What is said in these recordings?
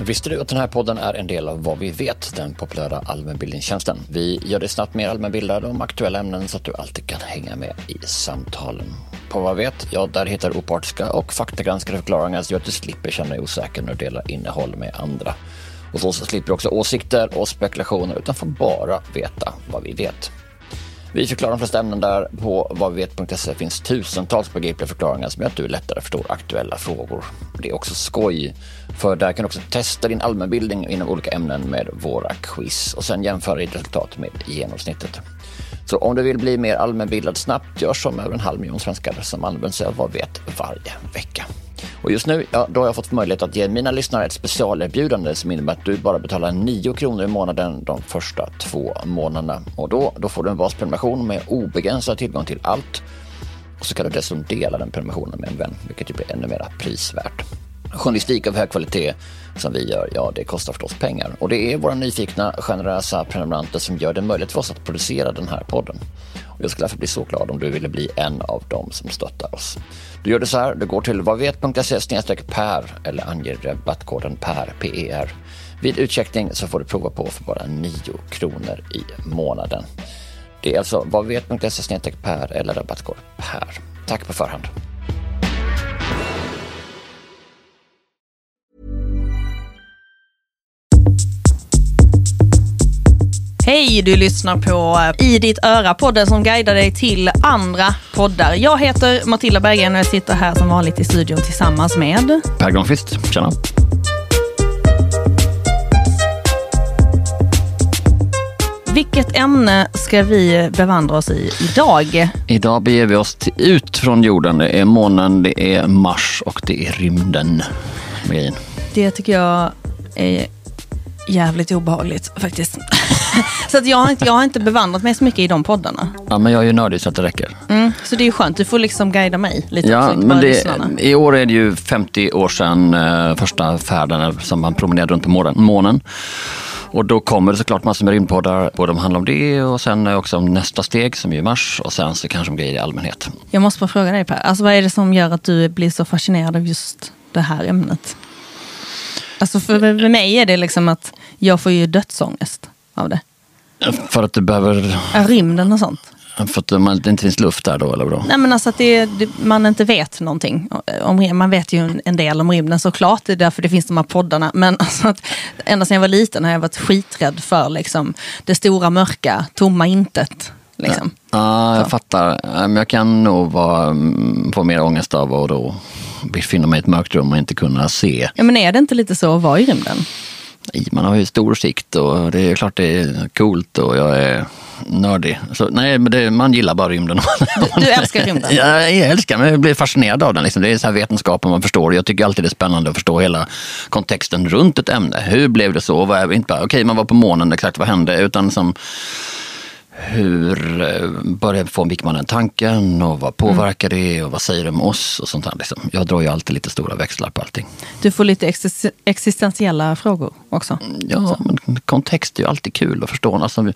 Visste du att den här podden är en del av Vad vi vet, den populära allmänbildningstjänsten? Vi gör dig snabbt mer allmänbildad om aktuella ämnen så att du alltid kan hänga med i samtalen. På Vad vet, ja, där hittar du opartiska och faktagranskade förklaringar så att du slipper känna dig osäker när du delar innehåll med andra. Och så slipper du också åsikter och spekulationer utan får bara veta vad vi vet. Vi förklarar de flesta ämnen där. På vadvivet.se finns tusentals begripliga förklaringar som gör att du lättare förstår aktuella frågor. Det är också skoj, för där kan du också testa din allmänbildning inom olika ämnen med våra quiz och sen jämföra ditt resultat med genomsnittet. Så om du vill bli mer allmänbildad snabbt, gör som över en halv miljon svenskar som använder sig av Vad vet varje vecka. Och just nu, ja, då har jag fått möjlighet att ge mina lyssnare ett specialerbjudande som innebär att du bara betalar 9 kronor i månaden de första två månaderna. Och då, då får du en basprenumeration med obegränsad tillgång till allt. Och så kan du dessutom dela den prenumerationen med en vän, vilket ju blir ännu mer prisvärt. Journalistik av hög kvalitet som vi gör, ja det kostar förstås pengar. Och det är våra nyfikna, generösa prenumeranter som gör det möjligt för oss att producera den här podden. Och jag skulle därför bli så glad om du ville bli en av dem som stöttar oss. Du gör det så här, du går till vadvet.se per eller anger rabattkoden PER, PER. Vid utcheckning så får du prova på för bara 9 kronor i månaden. Det är alltså vadvet.se per eller rabattkod PER. Tack på förhand. Hej, du lyssnar på I ditt öra, podden som guidar dig till andra poddar. Jag heter Matilda Berggren och jag sitter här som vanligt i studion tillsammans med Per Granqvist, tjena. Vilket ämne ska vi bevandra oss i idag? Idag beger vi oss ut från jorden. Det är månen, det är Mars och det är rymden. Det tycker jag är jävligt obehagligt faktiskt. så att jag, har inte, jag har inte bevandrat mig så mycket i de poddarna. Ja, men jag är ju nördig så att det räcker. Mm, så det är ju skönt, du får liksom guida mig lite. Ja, också, men det. I år är det ju 50 år sedan eh, första färden som man promenerade runt på månen. månen. Och då kommer det såklart massor med rymdpoddar, både om handlar om det och sen också om nästa steg som är i mars och sen så kanske om grejer i allmänhet. Jag måste bara fråga dig Per, alltså, vad är det som gör att du blir så fascinerad av just det här ämnet? Alltså för för mig är det liksom att jag får ju dödsångest av det. För att du behöver, rymden och sånt. för att man, det inte finns luft där då eller vadå? Nej men alltså att det, man inte vet någonting. Om, man vet ju en, del om rymden såklart, det är därför det finns de här poddarna. Men alltså att, ända sedan jag var liten har jag varit skiträdd för liksom, det stora mörka, tomma intet. Liksom. Ja, jag fattar. Ja, Men jag kan nog vara, mm, få mer ångest av att då befinna mig i ett mörkt rum och inte kunna se. Ja, men är det inte lite så att vara i rymden? Man har ju stor sikt och det är klart det är coolt och jag är nördig. Så, nej, men det, man gillar bara rymden. Du älskar rymden? Ja, jag älskar men jag blir fascinerad av den. Liksom. Det är så här vetenskapen man förstår. Jag tycker alltid det är spännande att förstå hela kontexten runt ett ämne. Hur blev det så? Vad är, inte bara, okej, man var på månen, exakt vad hände? Utan som, hur eh, fick man den tanken och vad påverkar det och vad säger det om oss och sånt där. Liksom. Jag drar ju alltid lite stora växlar på allting. Du får lite exis- existentiella frågor också. Ja, men kontext är ju alltid kul att förstå. Alltså,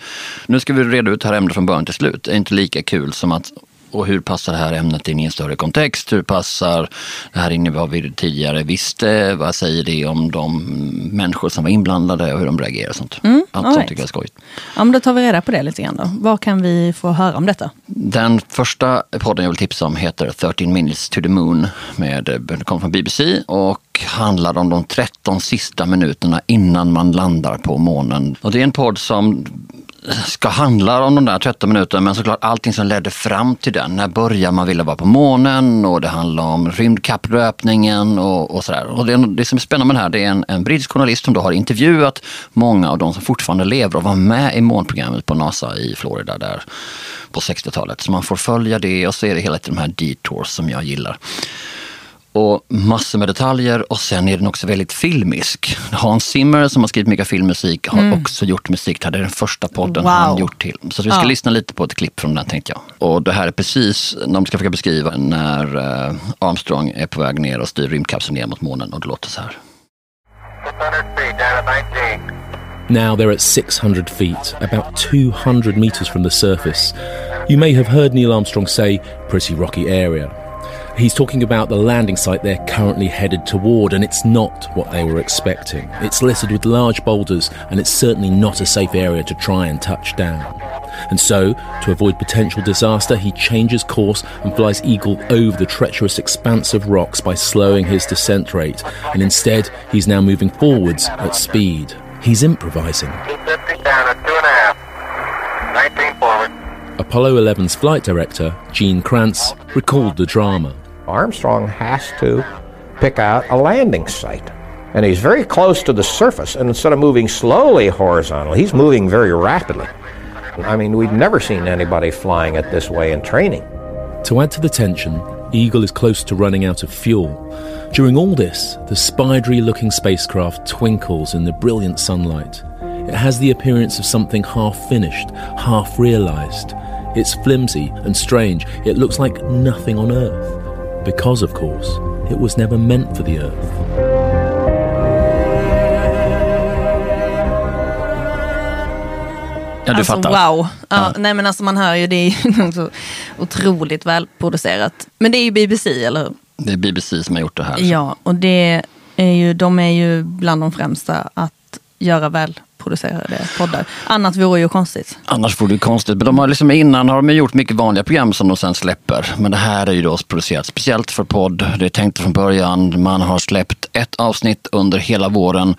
nu ska vi reda ut det här ämnet från början till slut. Det är inte lika kul som att och hur passar det här ämnet in i en större kontext? Hur passar det här in i vad vi tidigare visste? Vad säger det om de människor som var inblandade och hur de reagerar och sånt? Mm, Allt all sånt right. tycker jag är skojigt. Ja, men då tar vi reda på det lite grann då. Vad kan vi få höra om detta? Den första podden jag vill tipsa om heter 13 minutes to the moon. Med, den kom från BBC och handlar om de 13 sista minuterna innan man landar på månen. Och det är en podd som ska handla om de där 13 minuterna men såklart allting som ledde fram till den. När börjar man vilja vara på månen och det handlar om rymdkapplöpningen och, och sådär. Och det, det som är spännande med det här det är en, en brittisk journalist som då har intervjuat många av de som fortfarande lever och var med i månprogrammet på NASA i Florida där på 60-talet. Så man får följa det och så är det hela tiden de här detours som jag gillar. Och massor med detaljer och sen är den också väldigt filmisk. Hans Zimmer som har skrivit mycket filmmusik har också gjort musik. Det här är den första podden Wow. han gjort till. Så vi ska Ja. lyssna lite på ett klipp från den tänkte jag. Och det här är precis, de ska försöka beskriva när eh, Armstrong är på väg ner och styr rymdkapseln ner mot månen och det låter så här. 600 feet, down at 19. Now they're at 600 feet, about 200 metres from the surface. You may have heard Neil Armstrong say, pretty rocky area. He's talking about the landing site they're currently headed toward, and it's not what they were expecting. It's littered with large boulders, and it's certainly not a safe area to try and touch down. And so, to avoid potential disaster, he changes course and flies Eagle over the treacherous expanse of rocks by slowing his descent rate, and instead, he's now moving forwards at speed. He's improvising. 250 down at two and a half. 19 forward. Apollo 11's flight director, Gene Kranz, recalled the drama. Armstrong has to pick out a landing site. And he's very close to the surface, and instead of moving slowly horizontal, he's moving very rapidly. I mean, we've never seen anybody flying it this way in training. To add to the tension, Eagle is close to running out of fuel. During all this, the spidery looking spacecraft twinkles in the brilliant sunlight. It has the appearance of something half finished, half realised. It's flimsy and strange, it looks like nothing on Earth. Because, of course, it was never meant for the Earth. Ja, du alltså, fattar. Wow. Ja, Nej men alltså man hör ju, det är ju så otroligt välproducerat. Men det är ju BBC, eller hur? Det är BBC som har gjort det här. Ja, och det är ju, de är ju bland de främsta att göra välproducerade poddar. Annat vore ju konstigt. Annars vore det konstigt. Men de har liksom innan har de gjort mycket vanliga program som de sen släpper. Men det här är ju då producerat speciellt för podd. Det är tänkt från början. Man har släppt ett avsnitt under hela våren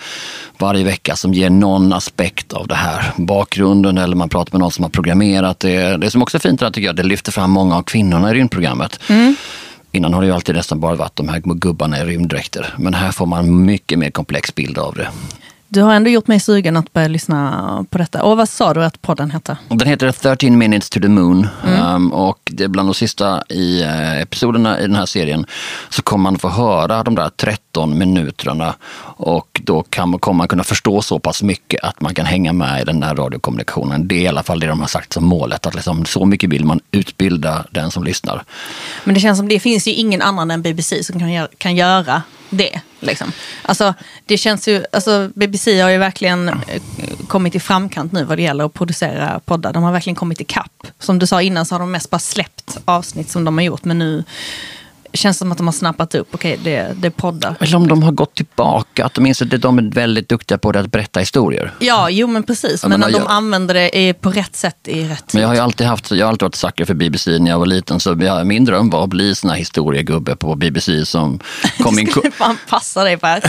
varje vecka som ger någon aspekt av det här. Bakgrunden eller man pratar med någon som har programmerat det. Det som också är fint är att tycker jag, det lyfter fram många av kvinnorna i rymdprogrammet. Innan har det ju alltid nästan bara varit de här gubbarna i rymddräkter. Men här får man mycket mer komplex bild av det. Du har ändå gjort mig sugen att börja lyssna på detta. Och vad sa du att podden hette? Den heter 13 minutes to the moon um, och det är bland de sista i, eh, episoderna i den här serien så kommer man få höra de där 13 minuterna och då kan, man- kommer man kunna förstå så pass mycket att man kan hänga med i den där radiokommunikationen. Det är i alla fall det de har sagt som målet, att liksom, så mycket vill man utbilda den som lyssnar. Men det känns som det finns ju ingen annan än BBC som kan kan göra det. Liksom. Alltså, det känns ju, alltså, BBC har ju verkligen eh, kommit i framkant nu vad det gäller att producera poddar. De har verkligen kommit i kapp. Som du sa innan så har de mest bara släppt avsnitt som de har gjort. Men nu känns det som att de har snappat upp, okej det, det är poddar. Eller om de har gått tillbaka, att de inser att de är väldigt duktiga på det, att berätta historier. Ja, jo men precis. Jag Men om de jag- använder det på rätt sätt i rätt tid. Men jag har ju alltid haft, jag har alltid varit sucker för BBC när jag var liten. Så jag, min dröm var att bli sån här historiegubbe på BBC som kom in Skulle fan passa dig Per.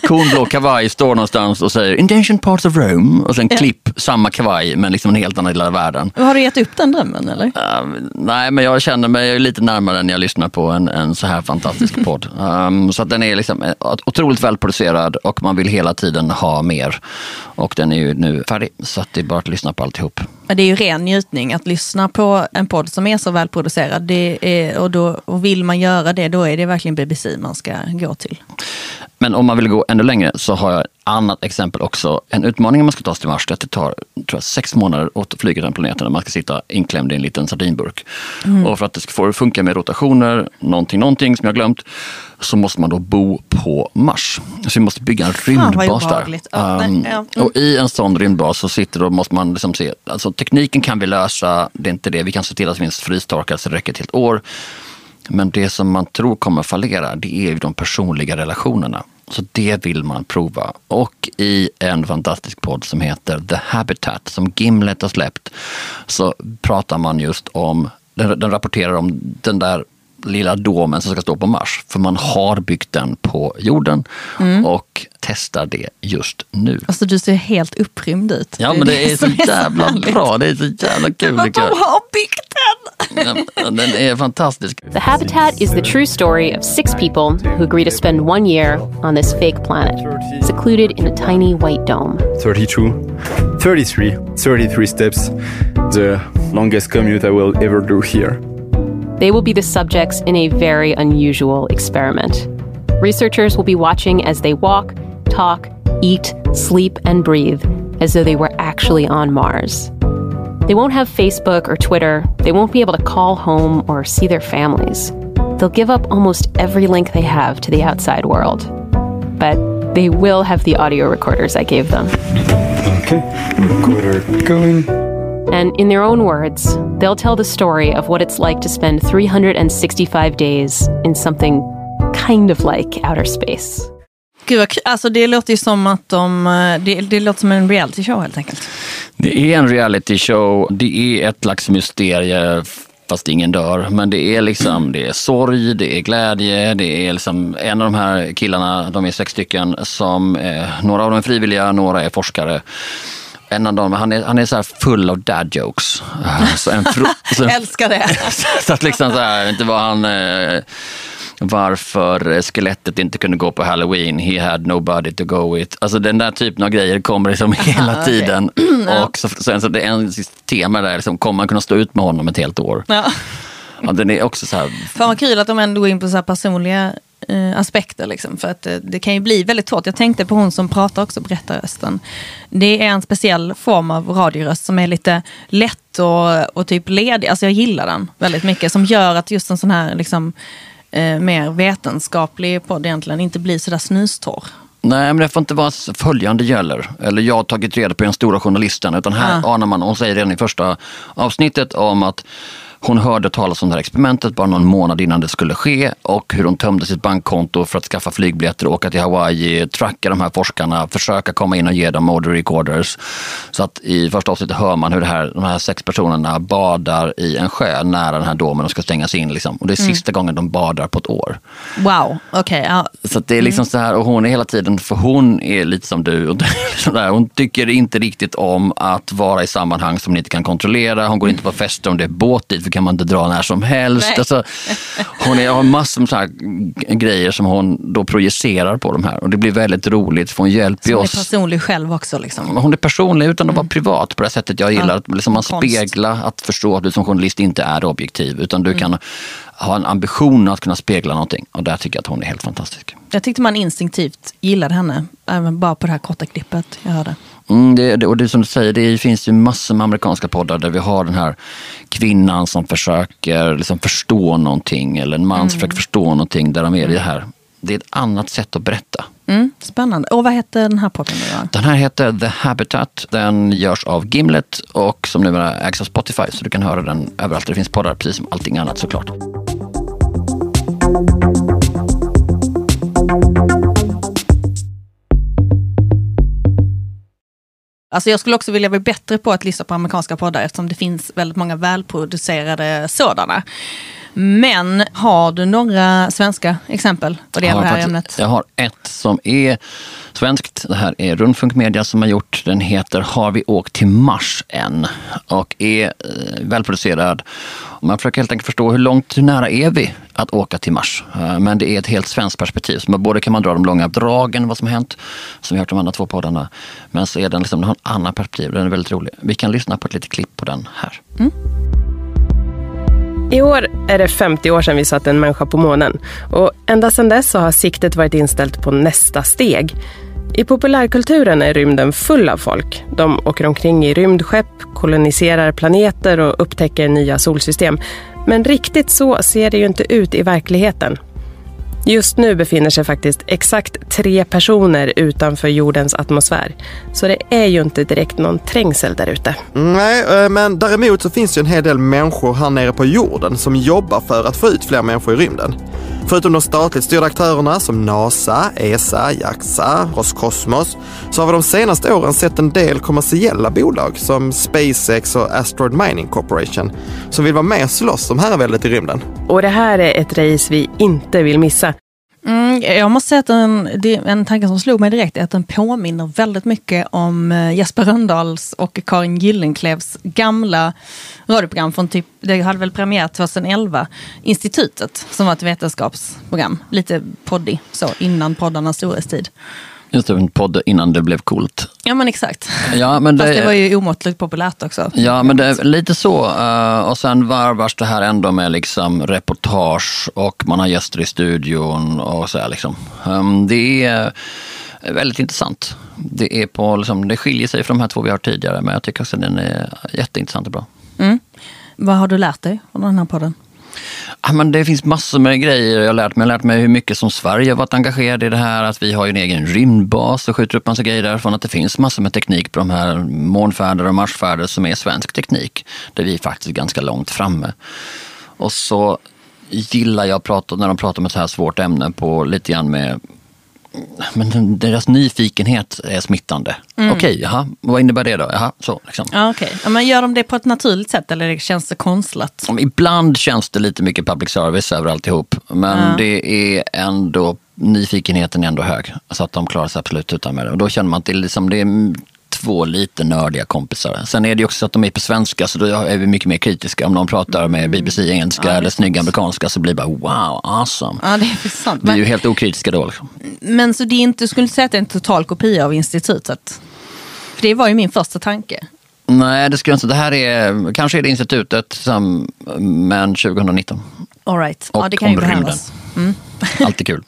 kornblå kavaj, står någonstans och säger intention parts of Rome och sen klipp samma kavaj men liksom en helt annan del av världen. har du gett upp den drömmen eller? Um, nej, men jag känner mig lite närmare när jag lyssnar på en, en så här fantastisk podd. Um, så att den är liksom eh, otroligt välproducerad och man vill hela tiden ha mer. Och den är ju nu färdig, så att det är bara att lyssna på alltihop. Det är ju ren njutning att lyssna på en podd som är så välproducerad. Det är, och, då, och vill man göra det, då är det verkligen BBC man ska gå till. Men om man vill gå ännu längre så har jag ett annat exempel också. En utmaning om man ska ta sig till Mars det tar tror jag, sex månader att flyga den planeten när man ska sitta inklämd i en liten sardinburk. Och för att det ska få det att funka med rotationer, någonting, någonting som jag glömt, så måste man då bo på Mars. Så vi måste bygga en rymdbas där. Ja, nej, Um, ja. Mm. Och i en sån rymdbas så sitter då, måste man liksom se, alltså tekniken kan vi lösa, det är inte det. Vi kan se till att det finns frystorkar så det räcker ett helt år. Men det som man tror kommer fallera, det är ju de personliga relationerna. Så det vill man prova. Och i en fantastisk podd som heter The Habitat, som Gimlet har släppt, så pratar man just om, den, den rapporterar om den där lilla domen som ska stå på Mars. För man har byggt den på jorden och testar det just nu. Alltså du ser helt upprymd ut. Ja men det är så som jävla härligt. bra, det är så jävla kul Men de har byggt den! Ja, Den är fantastisk. The Habitat is the true story of six people who agree to spend one year on this fake planet, secluded in a tiny white dome. 32, 33, 33 steps, the longest commute I will ever do here. They will be the subjects in a very unusual experiment. Researchers will be watching as they walk, talk, eat, sleep, and breathe as though they were actually on Mars. They won't have Facebook or Twitter. They won't be able to call home or see their families. They'll give up almost every link they have to the outside world. But they will have the audio recorders I gave them. Okay, recorder going. And in their own words, they'll tell the story of what it's like to spend 365 days in something kind of like outer space. Gud, vad alltså det låter ju som att de, eh, det, det låter som en reality show helt enkelt. Det är en reality show. Det är ett slags mysterie fast ingen dör. Men det är liksom, det är sorg, det är glädje, det är liksom en av de här killarna, de är sex stycken, som eh, några av dem är frivilliga, några är forskare. En av dem, han är, han är så här full av dad jokes. Så en fro, så, Älskar det. så att liksom så här, inte var han... Eh, varför skelettet inte kunde gå på halloween. He had nobody to go with. Alltså den där typen av grejer kommer liksom hela okej. tiden. Och så, sen så det är en tema där, liksom, kommer man kunna stå ut med honom ett helt år? Ja. Ja, den är också så här, Fan vad kul att de ändå går in på så här personliga eh, aspekter. Liksom, för att eh, det kan ju bli väldigt svårt. Jag tänkte på hon som pratar också, berättarrösten. Det är en speciell form av radioröst som är lite lätt och, och typ ledig. Alltså jag gillar den väldigt mycket. Som gör att just en sån här liksom, eh, mer vetenskaplig podd egentligen inte blir sådär snustorr. Nej, men det får inte vara följande gäller. Eller jag har tagit reda på den stora journalisten. Utan här Ja. anar man, hon säger redan i första avsnittet om att hon hörde talas om det här experimentet bara någon månad innan det skulle ske och hur hon tömde sitt bankkonto för att skaffa flygbiljetter och åka till Hawaii, tracka de här forskarna, försöka komma in och ge dem order recorders. Så att i första avsnittet hör man hur här, de här sex personerna badar i en sjö nära den här domen och ska stängas in. Liksom. Och det är sista gången de badar på ett år. Wow, okej. ja. Så att det är liksom så här, och hon är hela tiden, för hon är lite som du, och liksom där, hon tycker inte riktigt om att vara i sammanhang som hon inte kan kontrollera. Hon går inte på fester om det är båt dit, för kan man inte dra när som helst. Alltså, hon är, har massor med så här g- grejer som hon då projicerar på de här och det blir väldigt roligt för hon hjälper ju Som är oss. personlig själv också. Liksom. Hon är personlig utan att vara privat på det sättet jag gillar. Att liksom man konst. spegla, att förstå att du som journalist inte är objektiv utan du kan ha en ambition att kunna spegla någonting. Och där tycker jag att hon är helt fantastisk. Jag tyckte man instinktivt gillade henne. Även bara på det här korta klippet jag hörde. Mm, det, det, och det som du säger, det finns ju massor med amerikanska poddar där vi har den här kvinnan som försöker liksom förstå någonting eller en man som försöker förstå någonting där de är i det här. Det är ett annat sätt att berätta. Mm, spännande. Och vad heter den här podden då? Den här heter The Habitat. Den görs av Gimlet och som numera ägs av Spotify så du kan höra den överallt där det finns poddar, precis som allting annat såklart. Alltså jag skulle också vilja bli bättre på att lyssna på amerikanska poddar eftersom det finns väldigt många välproducerade sådana. Men har du några svenska exempel vad det Jag gäller har det här faktiskt- ämnet? Jag har ett som är svenskt. Det här är Rundfunk Media som har gjort. Den heter Har vi åkt till Mars än? Och är eh, välproducerad. Man försöker helt enkelt förstå hur långt, hur nära är vi att åka till Mars? Eh, Men det är ett helt svenskt perspektiv. Så både kan man dra de långa dragen, vad som har hänt, som vi har hört de andra två poddarna. Men så är den liksom, den har en annan perspektiv. Den är väldigt rolig. Vi kan lyssna på ett litet klipp på den här. I år är det 50 år sedan vi satte en människa på månen. Och ända sedan dess så har siktet varit inställt på nästa steg. I populärkulturen är rymden full av folk. De åker omkring i rymdskepp, koloniserar planeter och upptäcker nya solsystem. Men riktigt så ser det ju inte ut i verkligheten. Just nu befinner sig faktiskt exakt tre personer utanför jordens atmosfär. Så det är ju inte direkt någon trängsel där ute. Nej, eh, men däremot så finns det ju en hel del människor här nere på jorden som jobbar för att få ut fler människor i rymden. Förutom de statligt styrda aktörerna som NASA, ESA, JAXA, Roskosmos så har vi de senaste åren sett en del kommersiella bolag som SpaceX och Asteroid Mining Corporation som vill vara med och slåss om herraväldet i rymden. Och det här är ett race vi inte vill missa. Mm, jag måste säga att en, en tanke som slog mig direkt är att den påminner väldigt mycket om eh, Jesper Rönndahls och Karin Gyllenklevs gamla radioprogram från typ, det hade väl premiär 2011, Institutet, som var ett vetenskapsprogram. Lite poddig, så innan poddarnas storhetstid. Just det, en podd innan det blev coolt. Ja men exakt. Ja, men Fast det var ju omåttligt populärt också. Ja, men det är lite så. eh, Och sen varvas det här ändå med liksom reportage och man har gäster i studion och så här liksom. Ehm, Det är väldigt intressant. Det, är på, liksom, det skiljer sig från de här två vi har tidigare, men jag tycker också att den är jätteintressant och bra. Vad har du lärt dig av den här podden? Ja, men det finns massor med grejer jag har lärt mig. Jag har lärt mig hur mycket som Sverige har varit engagerad i det här. Att vi har ju en egen rymdbas och skjuter upp massa grejer därifrån. Att det finns massor med teknik på de här månfärder och marsfärder som är svensk teknik. Där vi är faktiskt ganska långt framme. Och så gillar jag prata, när de pratar om ett så här svårt ämne på lite grann med men deras nyfikenhet är smittande. Mm. Okej, jaha, vad innebär det då? Jaha, så liksom. Ja, okej. Ja, men gör de det på ett naturligt sätt eller känns det konstlat? Ibland känns det lite mycket public service över alltihop. Men Ja. det är ändå, nyfikenheten är ändå hög. Så att de klarar sig absolut utan med det. Och då känner man att det är, liksom, det är två lite nördiga kompisar. Sen är det ju också så att de är på svenska så då är vi mycket mer kritiska. Om de pratar med BBC engelska Mm. Ja, eller snygg amerikanska så blir det bara wow, awesome. Ja, det är sant. Vi är ju helt okritiska då. Liksom. men så det är inte, du skulle inte säga att det är en total kopia av institutet? För det var ju min första tanke. Nej, det skulle jag inte. Det här är, kanske är det institutet, som, men 2019. All right. Och ja, det kan ju om rymden. Mm. Alltid kul.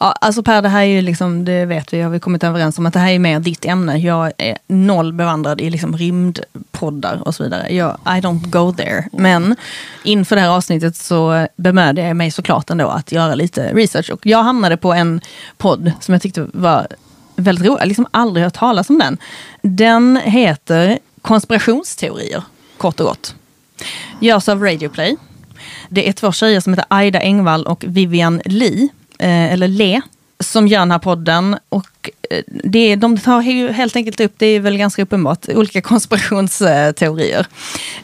Ja, alltså Per, det här är ju liksom, det vet vi, har vi kommit överens om att det här är mer ditt ämne. Jag är noll bevandrad i liksom rymdpoddar och så vidare. Jag, I don't go there. Men inför det här avsnittet så bemödde jag mig såklart ändå att göra lite research. Och jag hamnade på en podd som jag tyckte var väldigt rolig. Jag har liksom aldrig hört talas om den. Den heter Konspirationsteorier, kort och gott. Görs av Radioplay. Det är två tjejer som heter Aida Engvall och Vivian Lee, eh, eller Le, som gör den här podden. Och eh, det, de tar ju helt enkelt upp, det är väl ganska uppenbart, olika konspirationsteorier.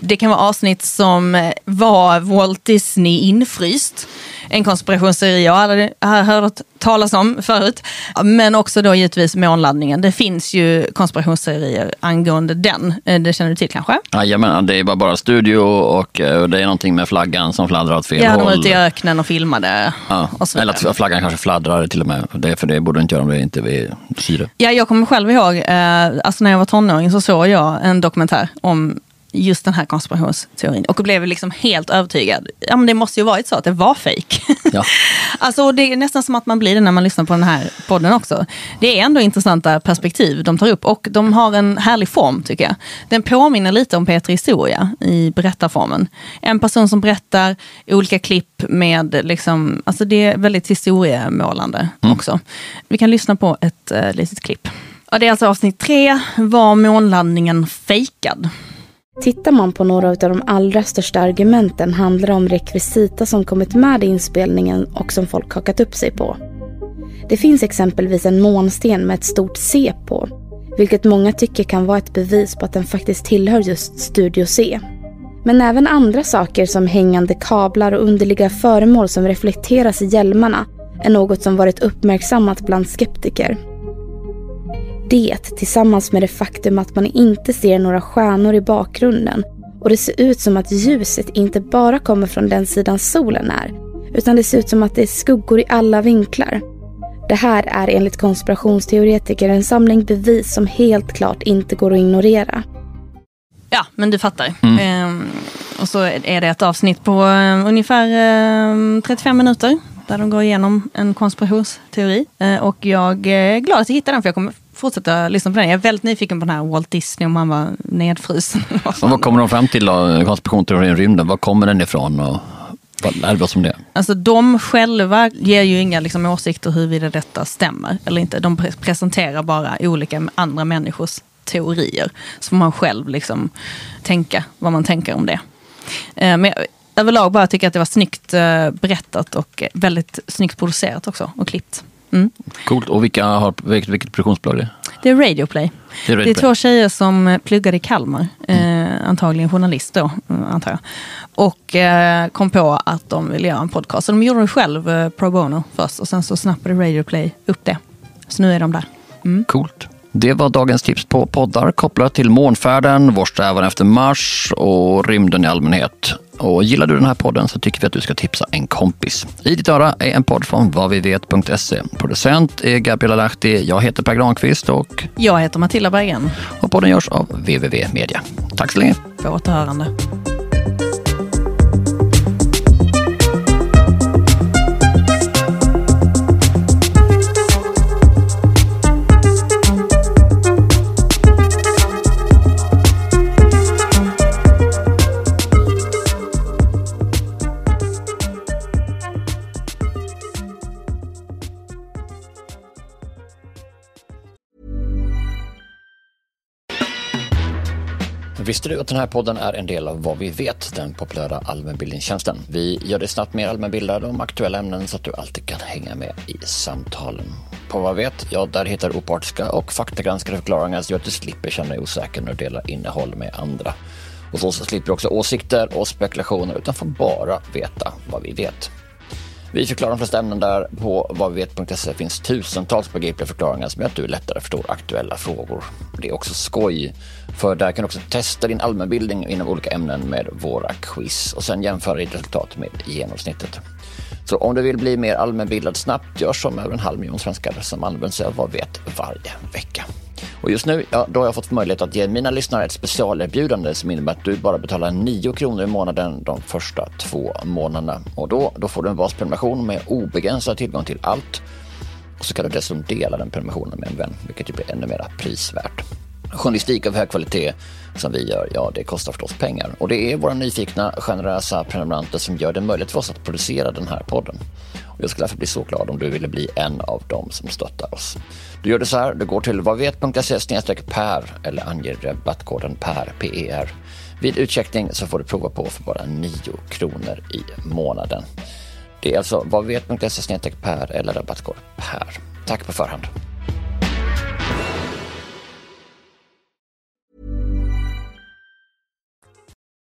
Det kan vara avsnitt som var Walt Disney infryst. En konspirationsteori jag aldrig har hört talas om förut. Men också då givetvis månlandningen. Det finns ju konspirationsteorier angående den. Eh, Det känner du till kanske? Jajamän, det är bara, bara studio och eh, det är någonting med flaggan som fladdrar åt fel Ja, de var håll. ute i öknen och filmade. Ja, och eller att flaggan kanske fladdrar till och med. Det, för det borde den inte göra om det inte är syre. Ja, jag kommer själv ihåg, eh, alltså när jag var tonåring så såg jag en dokumentär om just den här konspirationsteorin och blev liksom helt övertygad. Ja, men det måste ju varit så att det var fejk. Ja. alltså, det är nästan som att man blir det när man lyssnar på den här podden också. Det är ändå intressanta perspektiv de tar upp och de har en härlig form tycker jag. Den påminner lite om Peter Historia i berättarformen. En person som berättar olika klipp med, liksom, alltså det är väldigt historiemålande också. Vi kan lyssna på ett uh, litet klipp. Ja, det är alltså avsnitt tre, var månlandningen fejkad? Tittar man på några av de allra största argumenten handlar det om rekvisita som kommit med i inspelningen och som folk hakat upp sig på. Det finns exempelvis en månsten med ett stort C på, vilket många tycker kan vara ett bevis på att den faktiskt tillhör just Studio C. Men även andra saker som hängande kablar och underliga föremål som reflekteras i hjälmarna är något som varit uppmärksammat bland skeptiker. Det tillsammans med det faktum att man inte ser några stjärnor i bakgrunden och det ser ut som att ljuset inte bara kommer från den sidan solen är utan det ser ut som att det är skuggor i alla vinklar. Det här är enligt konspirationsteoretiker en samling bevis som helt klart inte går att ignorera. Ja, men du fattar. Ehm, och så är det ett avsnitt på eh, ungefär eh, 35 minuter. Där de går igenom en konspirationsteori. Eh, och jag är glad att jag hittade den för jag kommer fortsätta lyssna på den. Jag är väldigt nyfiken på den här Walt Disney om han var nedfrusen. Och vad kommer de fram till då? Konspirationsteorin i rymden, var kommer den ifrån? Och vad lär vi oss om det? Alltså de själva ger ju inga liksom, åsikter huruvida detta stämmer eller inte. De pre- presenterar bara olika andra människors teorier. Så får man själv liksom tänka vad man tänker om det. Eh, Men överlag bara tycker jag att det var snyggt eh, berättat och väldigt snyggt producerat också och klippt. Mm. Coolt. Och vilka har, vilket, vilket produktionsbolag är det? Det är Radioplay. Det är Det är två tjejer som eh, pluggade i Kalmar, eh, antagligen journalist då, eh, antar jag. Och eh, kom på att de ville göra en podcast. Så de gjorde det själv eh, pro bono först och sen så snappade Radioplay upp det. Så nu är de där. Coolt. Det var dagens tips på poddar kopplat till månfärden, vår strävan efter Mars och rymden i allmänhet. Och gillar du den här podden så tycker vi att du ska tipsa en kompis. I ditt öra är en podd från vadvivet.se. Producent är Gabriella Lahti, jag heter Per Granqvist och, Jag heter Matilda Berggren. och podden görs av www Media. Tack så länge. På återhörande. Visste du att den här podden är en del av Vad vi vet, den populära allmänbildningstjänsten? Vi gör dig snabbt mer allmänbildad om aktuella ämnen så att du alltid kan hänga med i samtalen. På Vad vet, ja där hittar du opartiska och faktagranskade förklaringar så att du slipper känna dig osäker när du delar innehåll med andra. Och så slipper du också åsikter och spekulationer utan får bara veta vad vi vet. Vi förklarar de flesta ämnen där. På vadvivet.se finns tusentals begripliga förklaringar som gör att du lättare förstår aktuella frågor. Det är också skoj, för där kan du också testa din allmänbildning inom olika ämnen med våra quiz och sen jämföra ditt resultat med genomsnittet. Så om du vill bli mer allmänbildad snabbt, gör som över en halv miljon svenskar som använder sig av Vad vet varje vecka. Och just nu, ja, då har jag fått möjlighet att ge mina lyssnare ett specialerbjudande som innebär att du bara betalar 9 kronor i månaden de första två månaderna. Och då, då får du en basprenumeration med obegränsad tillgång till allt. Och så kan du dessutom dela den prenumerationen med en vän, vilket ju blir ännu mer prisvärt. Journalistik av hög kvalitet som vi gör, ja det kostar förstås pengar. Och det är våra nyfikna, generösa prenumeranter som gör det möjligt för oss att producera den här podden. Och jag skulle därför bli så glad om du ville bli en av dem som stöttar oss. Du gör det så här, du går till vadvet.se per eller anger rabattkoden PER, PER. Vid utcheckning så får du prova på för bara 9 kronor i månaden. Det är alltså vadvet.se per eller rabattkod PER. Tack på förhand.